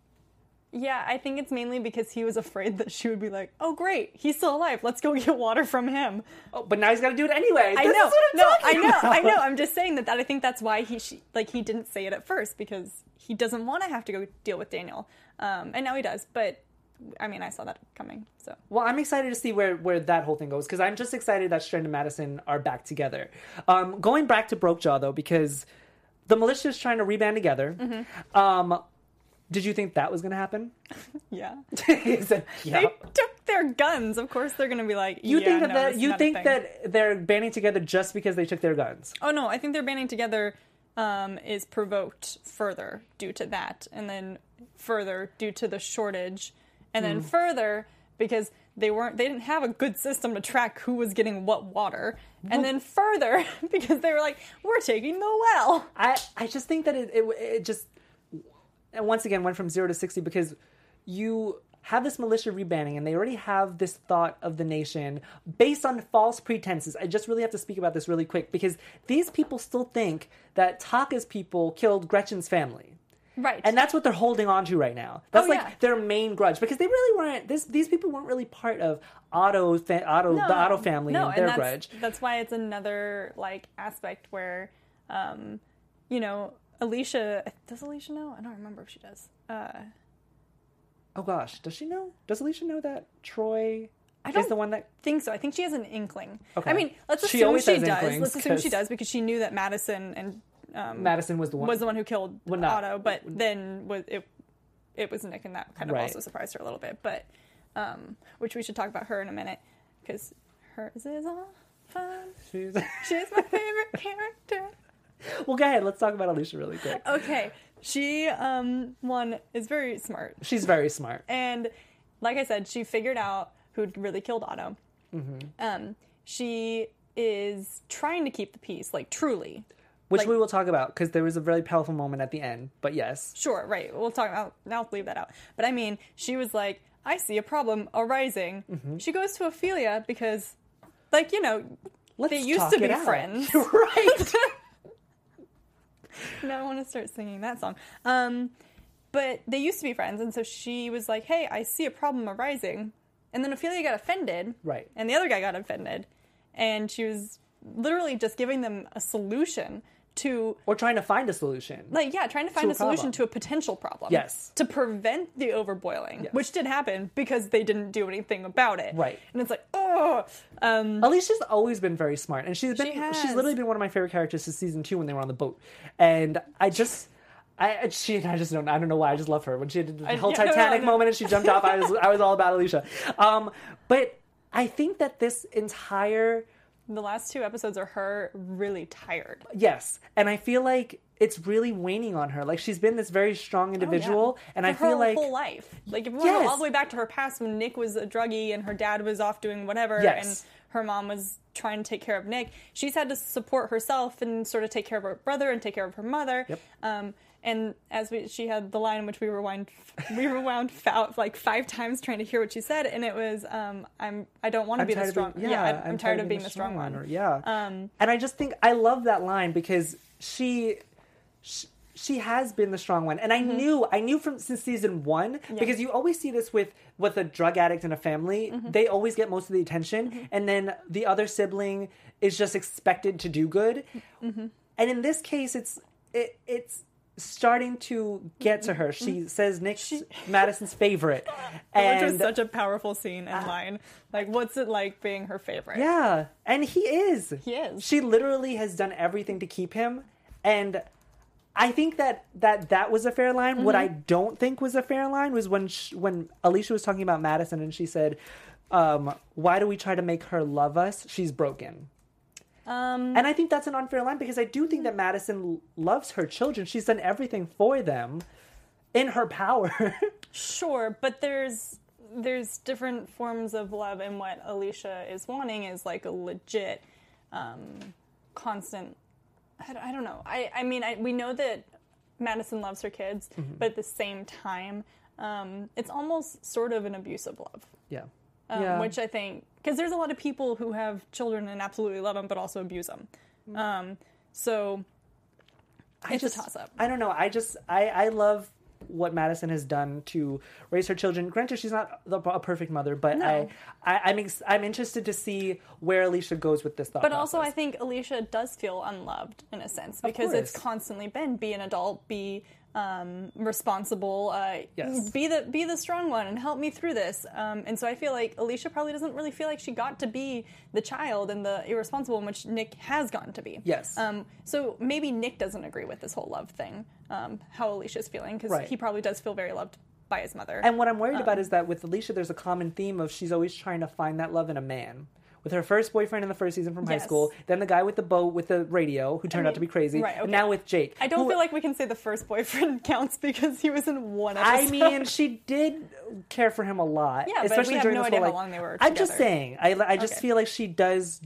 Speaker 4: Yeah, I think it's mainly because he was afraid that she would be like, "Oh, great, he's still alive. Let's go get water from him."
Speaker 2: Oh, but now he's got to do it anyway.
Speaker 4: I
Speaker 2: This
Speaker 4: know,
Speaker 2: is what I'm
Speaker 4: no,
Speaker 2: talking
Speaker 4: I know,
Speaker 2: about.
Speaker 4: I know. I'm just saying that, that I think that's why he she, like he didn't say it at first because he doesn't want to have to go deal with Daniel, um, and now he does. But I mean, I saw that coming. So
Speaker 2: Well, I'm excited to see where where that whole thing goes because I'm just excited that Strand and Madison are back together. Um, going back to Brokejaw though, because the militia is trying to reband together.
Speaker 4: Mm-hmm.
Speaker 2: Um, did you think that was going to happen? <laughs>
Speaker 4: yeah,
Speaker 2: said, <laughs>
Speaker 4: they took their guns. Of course, they're gonna be like,
Speaker 2: You
Speaker 4: yeah,
Speaker 2: think that,
Speaker 4: no,
Speaker 2: that you think that they're banding together just because they took their guns?
Speaker 4: Oh no, I think they're banding together um, is provoked further due to that, and then further due to the shortage, and then further because they weren't they didn't have a good system to track who was getting what water, and then further <laughs> because they were like, we're taking the well.
Speaker 2: I I just think that it it, it just and once again went from zero to sixty because you have this militia rebanding and they already have this thought of the nation based on false pretenses. I just really have to speak about this really quick because these people still think that Taka's people killed Gretchen's family.
Speaker 4: Right.
Speaker 2: And that's what they're holding on to right now. That's
Speaker 4: Oh,
Speaker 2: like
Speaker 4: yeah.
Speaker 2: their main grudge because they really weren't. This these people weren't really part of Otto, fa- Otto, the Otto family
Speaker 4: no,
Speaker 2: and their
Speaker 4: that's,
Speaker 2: grudge.
Speaker 4: That's why it's another like aspect where, um, you know, Alicia does Alicia know? I don't remember if she does. Uh,
Speaker 2: Oh gosh, does she know? Does Alicia know that Troy
Speaker 4: I
Speaker 2: is
Speaker 4: don't
Speaker 2: the one that
Speaker 4: think so. I think she has an inkling.
Speaker 2: Okay.
Speaker 4: I mean, let's
Speaker 2: She
Speaker 4: assume
Speaker 2: always
Speaker 4: she,
Speaker 2: has
Speaker 4: does.
Speaker 2: inklings,
Speaker 4: Let's assume she does because she knew that Madison and um,
Speaker 2: Madison was the one?
Speaker 4: was the one who killed
Speaker 2: Well, not-
Speaker 4: Otto, but then was it it was Nick, and that kind of
Speaker 2: Right.
Speaker 4: also surprised her a little bit. But um, which we should talk about her in a minute because hers is all fun.
Speaker 2: She's...
Speaker 4: She's my favorite character. <laughs>
Speaker 2: well, go ahead. Let's talk about Alicia really quick.
Speaker 4: Okay, she um one is very smart.
Speaker 2: She's very smart.
Speaker 4: And like I said, she figured out who'd really killed Otto.
Speaker 2: Mm-hmm.
Speaker 4: Um, she is trying to keep the peace, like truly.
Speaker 2: Which
Speaker 4: like-
Speaker 2: we will talk about because there was a very powerful moment at the end. But yes,
Speaker 4: Sure, right. We'll talk about. Now leave that out. But I mean, she was like, "I see a problem arising."
Speaker 2: Mm-hmm.
Speaker 4: She goes to Ophelia because, like, you know,
Speaker 2: let's
Speaker 4: they used to be <laughs> friends.
Speaker 2: right? <laughs> <laughs>
Speaker 4: now I want to start singing that song. Um, but they used to be friends, and so she was like, "Hey, I see a problem arising," and then Ophelia got offended,
Speaker 2: Right.
Speaker 4: And the other guy got offended, and she was literally just giving them a solution to,
Speaker 2: or trying to find a solution.
Speaker 4: like, yeah, trying to find
Speaker 2: a
Speaker 4: a, solution to a potential problem.
Speaker 2: Yes.
Speaker 4: to prevent the overboiling,
Speaker 2: Yes.
Speaker 4: which did happen because they didn't do anything about it,
Speaker 2: Right.
Speaker 4: And it's like, oh, um,
Speaker 2: Alicia's always been very smart, and she's been
Speaker 4: She
Speaker 2: she's literally been one of my favorite characters since season two when they were on the boat. And I just. I she I just don't I don't know why I just love her when she did the
Speaker 4: I-
Speaker 2: whole
Speaker 4: yeah, no, no,
Speaker 2: Titanic
Speaker 4: no.
Speaker 2: moment and she jumped off I was I was all about Alicia, <laughs> um, but I think that this entire
Speaker 4: the last two episodes are her really tired.
Speaker 2: Yes, and I feel like it's really waning on her. Like she's been this very strong individual, and I
Speaker 4: Oh, For her
Speaker 2: feel like
Speaker 4: whole life. Like if we
Speaker 2: Yes.
Speaker 4: go all the way back to her past when Nick was a druggie and her dad was off doing whatever,
Speaker 2: Yes.
Speaker 4: and her mom was trying to take care of Nick, she's had to support herself and sort of take care of her brother and take care of her mother.
Speaker 2: Yep.
Speaker 4: Um, and as we, she had the line which we rewind, we rewound <laughs> out like five times trying to hear what she said, and it was, um, "I'm, I don't want to be the strong,
Speaker 2: being,
Speaker 4: yeah, I'm, I'm tired, of being the strong one."
Speaker 2: or- yeah.
Speaker 4: Um,
Speaker 2: and I just think I love that line because she, she she has been the strong one, and I
Speaker 4: Mm-hmm.
Speaker 2: knew I knew from since season one because you always see this with with a drug addict in a family.
Speaker 4: Mm-hmm.
Speaker 2: They always get most of the attention, and then the other sibling is just expected to do good.
Speaker 4: Mm-hmm.
Speaker 2: And in this case, it's it, it's starting to get to her. She says Nick's Madison's favorite, <laughs>
Speaker 4: Which
Speaker 2: and
Speaker 4: was such a powerful scene and line. Like, what's it like being her favorite?
Speaker 2: Yeah, and he is.
Speaker 4: He is.
Speaker 2: She literally has done everything to keep him, and I think that that that was a fair line. What I
Speaker 4: Mm-hmm.
Speaker 2: don't think was a fair line was when sh when Alicia was talking about Madison, and she said, um, "Why do we try to make her love us? She's broken."
Speaker 4: Um,
Speaker 2: And I think that's an unfair line because I do think that Madison loves her children. She's done everything for them in her power. <laughs>
Speaker 4: Sure, but there's there's different forms of love, and what Alicia is wanting is like a legit, um, constant. I don't, I don't know. I I mean, I, we know that Madison loves her kids,
Speaker 2: Mm-hmm.
Speaker 4: but at the same time, um, it's almost sort of an abusive love.
Speaker 2: yeah.
Speaker 4: Um,
Speaker 2: yeah.
Speaker 4: Which I think, because there's a lot of people who have children and absolutely love them, but also abuse them. Um, so
Speaker 2: I
Speaker 4: it's
Speaker 2: just,
Speaker 4: a toss up.
Speaker 2: I don't know. I just I I love what Madison has done to raise her children. Granted, she's not the, a perfect mother, but
Speaker 4: No.
Speaker 2: I, I I'm ex- I'm interested to see where Alicia goes with this thought.
Speaker 4: But also, I think Alicia does feel unloved in a sense because it's constantly been be an adult, be um, responsible, uh,
Speaker 2: Yes.
Speaker 4: be the be the strong one, and help me through this. Um, and so I feel like Alicia probably doesn't really feel like she got to be the child and the irresponsible one, which Nick has gotten to be.
Speaker 2: Yes.
Speaker 4: Um, so maybe Nick doesn't agree with this whole love thing, um, how Alicia's feeling, because
Speaker 2: Right.
Speaker 4: he probably does feel very loved by his mother.
Speaker 2: And what I'm worried about
Speaker 4: Um,
Speaker 2: is that with Alicia, there's a common theme of she's always trying to find that love in a man. With her first boyfriend in the first season from high school, then the guy with the boat with the radio who turned out to be crazy,
Speaker 4: right, okay.
Speaker 2: and now with Jake.
Speaker 4: I don't
Speaker 2: who-
Speaker 4: feel like we can say the first boyfriend <laughs> counts because he was in one
Speaker 2: I mean, she <laughs> did care for him a lot.
Speaker 4: Yeah,
Speaker 2: especially
Speaker 4: have
Speaker 2: during
Speaker 4: no
Speaker 2: this
Speaker 4: idea
Speaker 2: whole,
Speaker 4: how long they were
Speaker 2: I'm just saying. I, I just
Speaker 4: Okay.
Speaker 2: feel like she does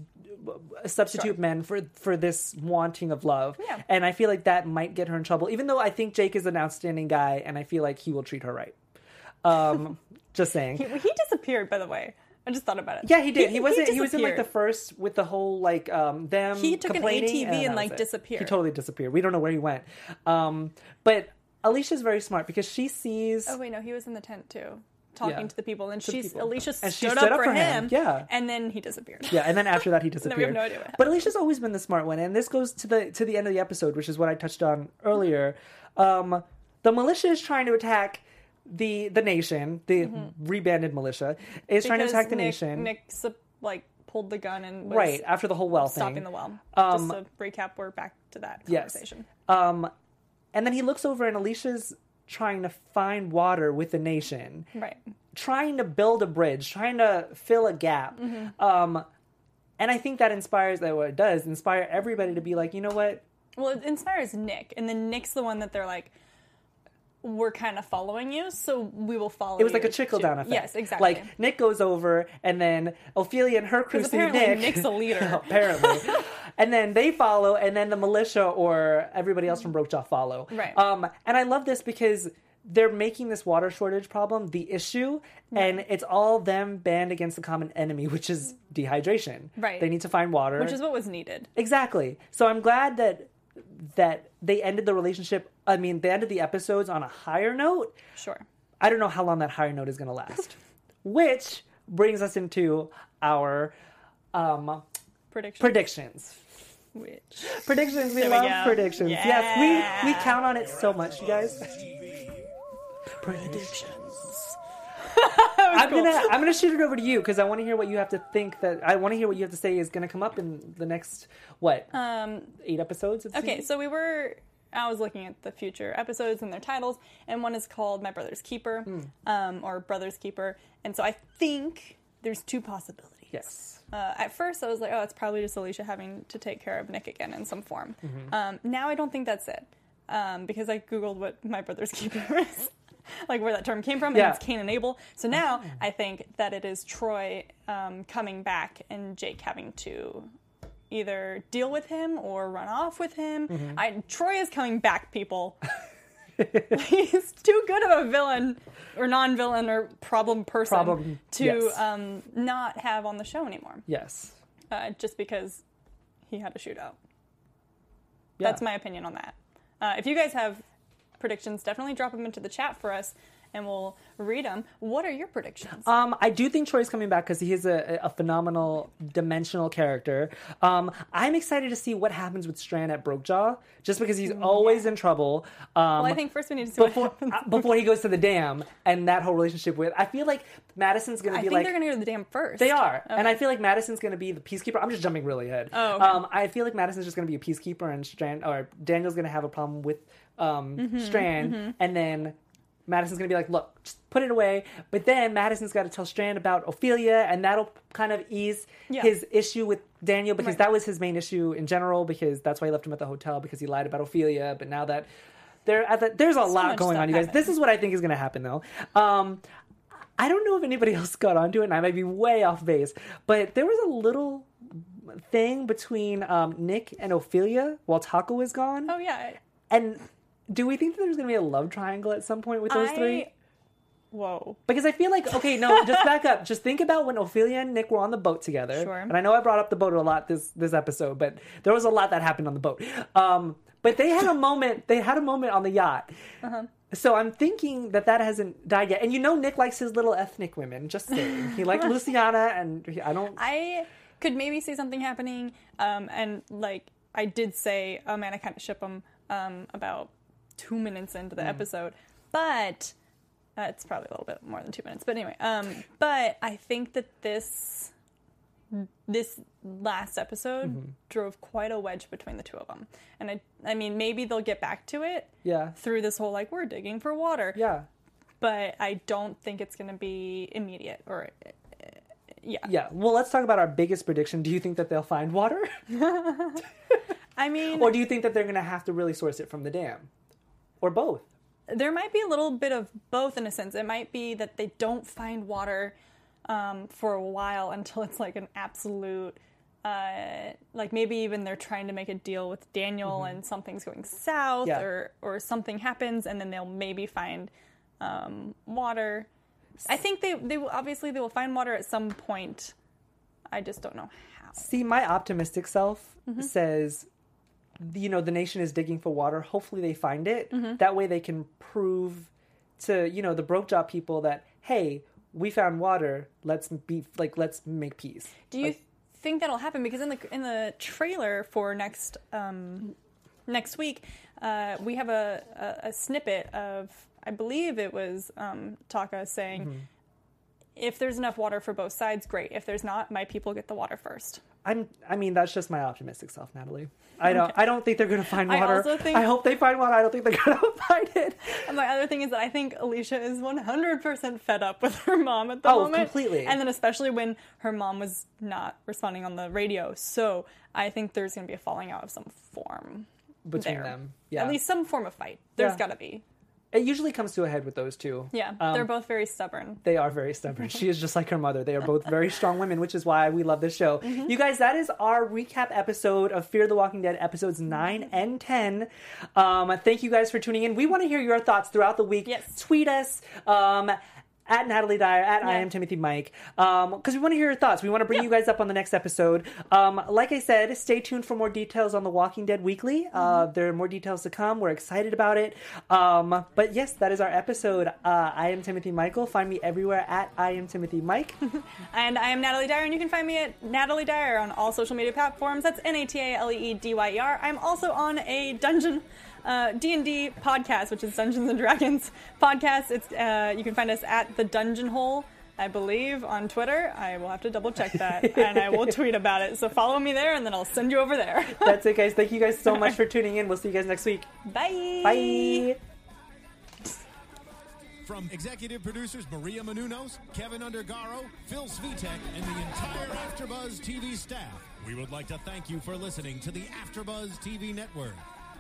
Speaker 2: substitute
Speaker 4: Sure.
Speaker 2: men for for this wanting of love.
Speaker 4: Yeah.
Speaker 2: And I feel like that might get her in trouble. Even though I think Jake is an outstanding guy, and I feel like he will treat her right. Um, <laughs> just saying.
Speaker 4: He, he disappeared, by the way. I just thought about it.
Speaker 2: yeah, he did. He, wasn't. He, was in like the first with the whole like um them.
Speaker 4: He took an ATV and,
Speaker 2: that
Speaker 4: like,
Speaker 2: it.
Speaker 4: disappeared.
Speaker 2: He totally disappeared. We don't know where he went. Um, but Alicia's very smart because she sees.
Speaker 4: Oh wait, no, he was in the tent too, talking
Speaker 2: Yeah.
Speaker 4: to the people, and she's
Speaker 2: people.
Speaker 4: Alicia
Speaker 2: And
Speaker 4: stood,
Speaker 2: she stood
Speaker 4: up, for him,
Speaker 2: yeah.
Speaker 4: and then he disappeared.
Speaker 2: Yeah, and then after that he <laughs> disappeared.
Speaker 4: we have no idea what happened.
Speaker 2: But Alicia's always been the smart one, and this goes to the to the end of the episode, which is what I touched on earlier. Um, the militia is trying to attack the the nation. The rebanded militia is trying to
Speaker 4: Mm-hmm.
Speaker 2: Attack the
Speaker 4: Nick,
Speaker 2: nation.
Speaker 4: Nick like pulled the gun and was
Speaker 2: right after the whole well
Speaker 4: stopping
Speaker 2: thing.
Speaker 4: the well.
Speaker 2: Um,
Speaker 4: Just to recap, we're back to that
Speaker 2: Yes.
Speaker 4: conversation.
Speaker 2: Um, and then he looks over, and Alicia's trying to find water with the nation.
Speaker 4: Right.
Speaker 2: trying to build a bridge, trying to fill a gap.
Speaker 4: Mm-hmm.
Speaker 2: Um, and I think that inspires that what it does inspire everybody to be like, you know what?
Speaker 4: Well, it inspires Nick, and then Nick's the one that they're like, "We're kind of following you, so we will follow."
Speaker 2: It was like a trickle down effect.
Speaker 4: Yes, exactly.
Speaker 2: Like Nick goes over, and then Ophelia and her crew see
Speaker 4: apparently
Speaker 2: Nick.
Speaker 4: Nick's a leader. <laughs>
Speaker 2: apparently. and then they follow, and then the militia or everybody else from Brokejaw follow.
Speaker 4: Right.
Speaker 2: Um, and I love this because they're making this water shortage problem the issue, and it's all them band against the common enemy, which is dehydration.
Speaker 4: Right.
Speaker 2: They need to find water.
Speaker 4: which is what was needed.
Speaker 2: Exactly. So I'm glad that that they ended the relationship. I mean, they ended the episodes on a higher note.
Speaker 4: Sure.
Speaker 2: I don't know how long that higher note is going to last. <laughs> Which brings us into our um,
Speaker 4: Prediction.
Speaker 2: predictions.
Speaker 4: Which
Speaker 2: Predictions. We
Speaker 4: There
Speaker 2: love
Speaker 4: go.
Speaker 2: predictions. Yes, we we count on it so much, you guys. Predictions. <laughs> I'm
Speaker 4: cool.
Speaker 2: gonna I'm gonna shoot it over to you because I want to hear what you have to think that I want to hear what you have to say is gonna come up in the next what
Speaker 4: Um,
Speaker 2: eight episodes. Of
Speaker 4: okay,
Speaker 2: season?
Speaker 4: so we were. I was looking at the future episodes and their titles, and one is called My Brother's Keeper,
Speaker 2: Hmm.
Speaker 4: um, or Brother's Keeper. And so I think there's two possibilities.
Speaker 2: yes.
Speaker 4: uh, at first I was like, oh, it's probably just Alicia having to take care of Nick again in some form.
Speaker 2: Mm-hmm.
Speaker 4: Um, now I don't think that's it um, because I googled what my brother's keeper <laughs> is. Like where that term came from,
Speaker 2: Yeah.
Speaker 4: and it's Cain and Abel. So now I think that it is Troy um, coming back and Jake having to either deal with him or run off with him.
Speaker 2: Mm-hmm.
Speaker 4: I, Troy is coming back, people. <laughs> He's too good of a villain or non-villain or problem person
Speaker 2: Problem,
Speaker 4: to
Speaker 2: yes.
Speaker 4: um, not have on the show anymore.
Speaker 2: Yes.
Speaker 4: Uh, just because he had a shootout.
Speaker 2: Yeah.
Speaker 4: That's my opinion on that. Uh, if you guys have predictions, definitely drop them into the chat for us, and we'll read them. What are your predictions?
Speaker 2: Um, I do think Troy's coming back because he is a, a phenomenal dimensional character. Um, I'm excited to see what happens with Strand at Brokejaw, just because he's always in trouble. Um,
Speaker 4: well, I think first we need to see what
Speaker 2: before
Speaker 4: happens.
Speaker 2: uh, <laughs> before he goes to the dam and that whole relationship with. I feel like Madison's gonna be- I
Speaker 4: think
Speaker 2: like
Speaker 4: they're going to go to the dam first.
Speaker 2: They are, and I feel like Madison's going to be the peacekeeper. I'm just jumping really ahead.
Speaker 4: Oh, okay.
Speaker 2: um, I feel like Madison's just going to be a peacekeeper, and Strand or Daniel's going to have a problem with um,
Speaker 4: Mm-hmm,
Speaker 2: Strand, and then Madison's going to be like, "Look, just put it away." But then Madison's got to tell Strand about Ophelia, and that'll kind of ease
Speaker 4: Yeah.
Speaker 2: his issue with Daniel because
Speaker 4: Right.
Speaker 2: that was his main issue in general. Because that's why he left him at the hotel because he lied about Ophelia. But now that there, at the, there's a lot going on, you guys. This is what I think is going to happen, though. Um, I don't know if anybody <laughs> else got onto it, and I might be way off base, but there was a little thing between um, Nick and Ophelia while Taqa was gone.
Speaker 4: Oh yeah.
Speaker 2: And do we think that there's going to be a love triangle at some point with those
Speaker 4: I-
Speaker 2: three?
Speaker 4: Whoa.
Speaker 2: Because I feel like, okay, no, just <laughs> back up. Just think about when Ophelia and Nick were on the boat together.
Speaker 4: Sure.
Speaker 2: And I know I brought up the boat a lot this this episode, but there was a lot that happened on the boat. Um, but they had a moment. They had a moment on the yacht.
Speaker 4: Uh-huh.
Speaker 2: So I'm thinking that that hasn't died yet. And you know, Nick likes his little ethnic women. Just saying, he <laughs> liked Luciana, and he- I don't.
Speaker 4: I could maybe see something happening, um, and like I did say, oh man, I kind of ship them um, about two minutes into the
Speaker 2: Mm.
Speaker 4: episode, but uh, it's probably a little bit more than two minutes. But anyway, um, but I think that this this last episode
Speaker 2: Mm-hmm.
Speaker 4: drove quite a wedge between the two of them, and I I mean maybe they'll get back to it
Speaker 2: Yeah.
Speaker 4: through this whole like we're digging for water,
Speaker 2: Yeah.
Speaker 4: but I don't think it's going to be immediate or. uh, Yeah.
Speaker 2: Yeah. Well, let's talk about our biggest prediction. Do you think that they'll find water, <laughs>
Speaker 4: I mean,
Speaker 2: or do you think that they're going to have to really source it from the dam, or both?
Speaker 4: there might be a little bit of both in a sense. It might be that they don't find water um, for a while until it's like an absolute, uh, like maybe even they're trying to make a deal with Daniel and something's going south
Speaker 2: Yeah.
Speaker 4: or or something happens and then they'll maybe find um, water. I think they they will obviously they will find water at some point. I just don't know how.
Speaker 2: See, my optimistic self
Speaker 4: Mm-hmm.
Speaker 2: says, you know, the nation is digging for water. Hopefully, they find it.
Speaker 4: Mm-hmm.
Speaker 2: That way, they can prove to you know the broke jaw people that hey, we found water. Let's be like, let's make peace.
Speaker 4: Do you think that'll happen? Because in the in the trailer for next um, next week, uh, we have a, a, a snippet of I believe it was um, Taqa saying,
Speaker 2: Mm-hmm.
Speaker 4: "If there's enough water for both sides, great. If there's not, my people get the water first.
Speaker 2: I'm. I mean, that's just my optimistic self, Natalee. I don't. I don't think they're going to find
Speaker 4: I
Speaker 2: water.
Speaker 4: also think-
Speaker 2: I hope they find water. I don't think they're <laughs> going to find it.
Speaker 4: And my other thing is that I think Alicia is 100% fed up with her mom at the
Speaker 2: Oh,
Speaker 4: moment.
Speaker 2: completely.
Speaker 4: And then especially when her mom was not responding on the radio. So I think there's going to be a falling out of some form.
Speaker 2: Between
Speaker 4: there.
Speaker 2: them, yeah.
Speaker 4: At least some form of fight. There's
Speaker 2: Yeah.
Speaker 4: got to be.
Speaker 2: It usually comes to a head with those two.
Speaker 4: Yeah,
Speaker 2: Um,
Speaker 4: they're both very stubborn.
Speaker 2: They are very stubborn. She is just like her mother. They are both very strong women, which is why we love this show. You guys, that is our recap episode of Fear the Walking Dead, episodes 9 and 10. Um, thank you guys for tuning in. We want to hear your thoughts throughout the week.
Speaker 4: Yes.
Speaker 2: Tweet us. Um, at Natalee Dyer, at I am Timothy Mike, because we want to hear your thoughts. We want to bring you guys up on the next episode. Um, like I said, stay tuned for more details on The Walking Dead Weekly. Uh, there are more details to come. We're excited about it. Um, but yes, that is our episode. Uh, I am Timothy Michael. Find me everywhere at I am Timothy Mike. <laughs>
Speaker 4: And I am Natalee Dyer, and you can find me at Natalee Dyer on all social media platforms. That's N A T A L E E D Y E R. I'm also on a dungeon. Uh, D&D podcast, which is Dungeons and Dragons podcast. It's uh, you can find us at the Dungeon Hole, I believe, on Twitter. I will have to double check that, and I will <laughs> tweet about it. So follow me there, and then I'll send you over there.
Speaker 2: That's it, guys. Thank you guys so <laughs> much for tuning in. We'll see you guys next week.
Speaker 4: Bye.
Speaker 2: Bye.
Speaker 4: Bye.
Speaker 2: Bye.
Speaker 3: From executive producers Maria Menounos, Kevin Undergaro, Phil Svitek, and the entire AfterBuzz TV staff, we would like to thank you for listening to the AfterBuzz TV network.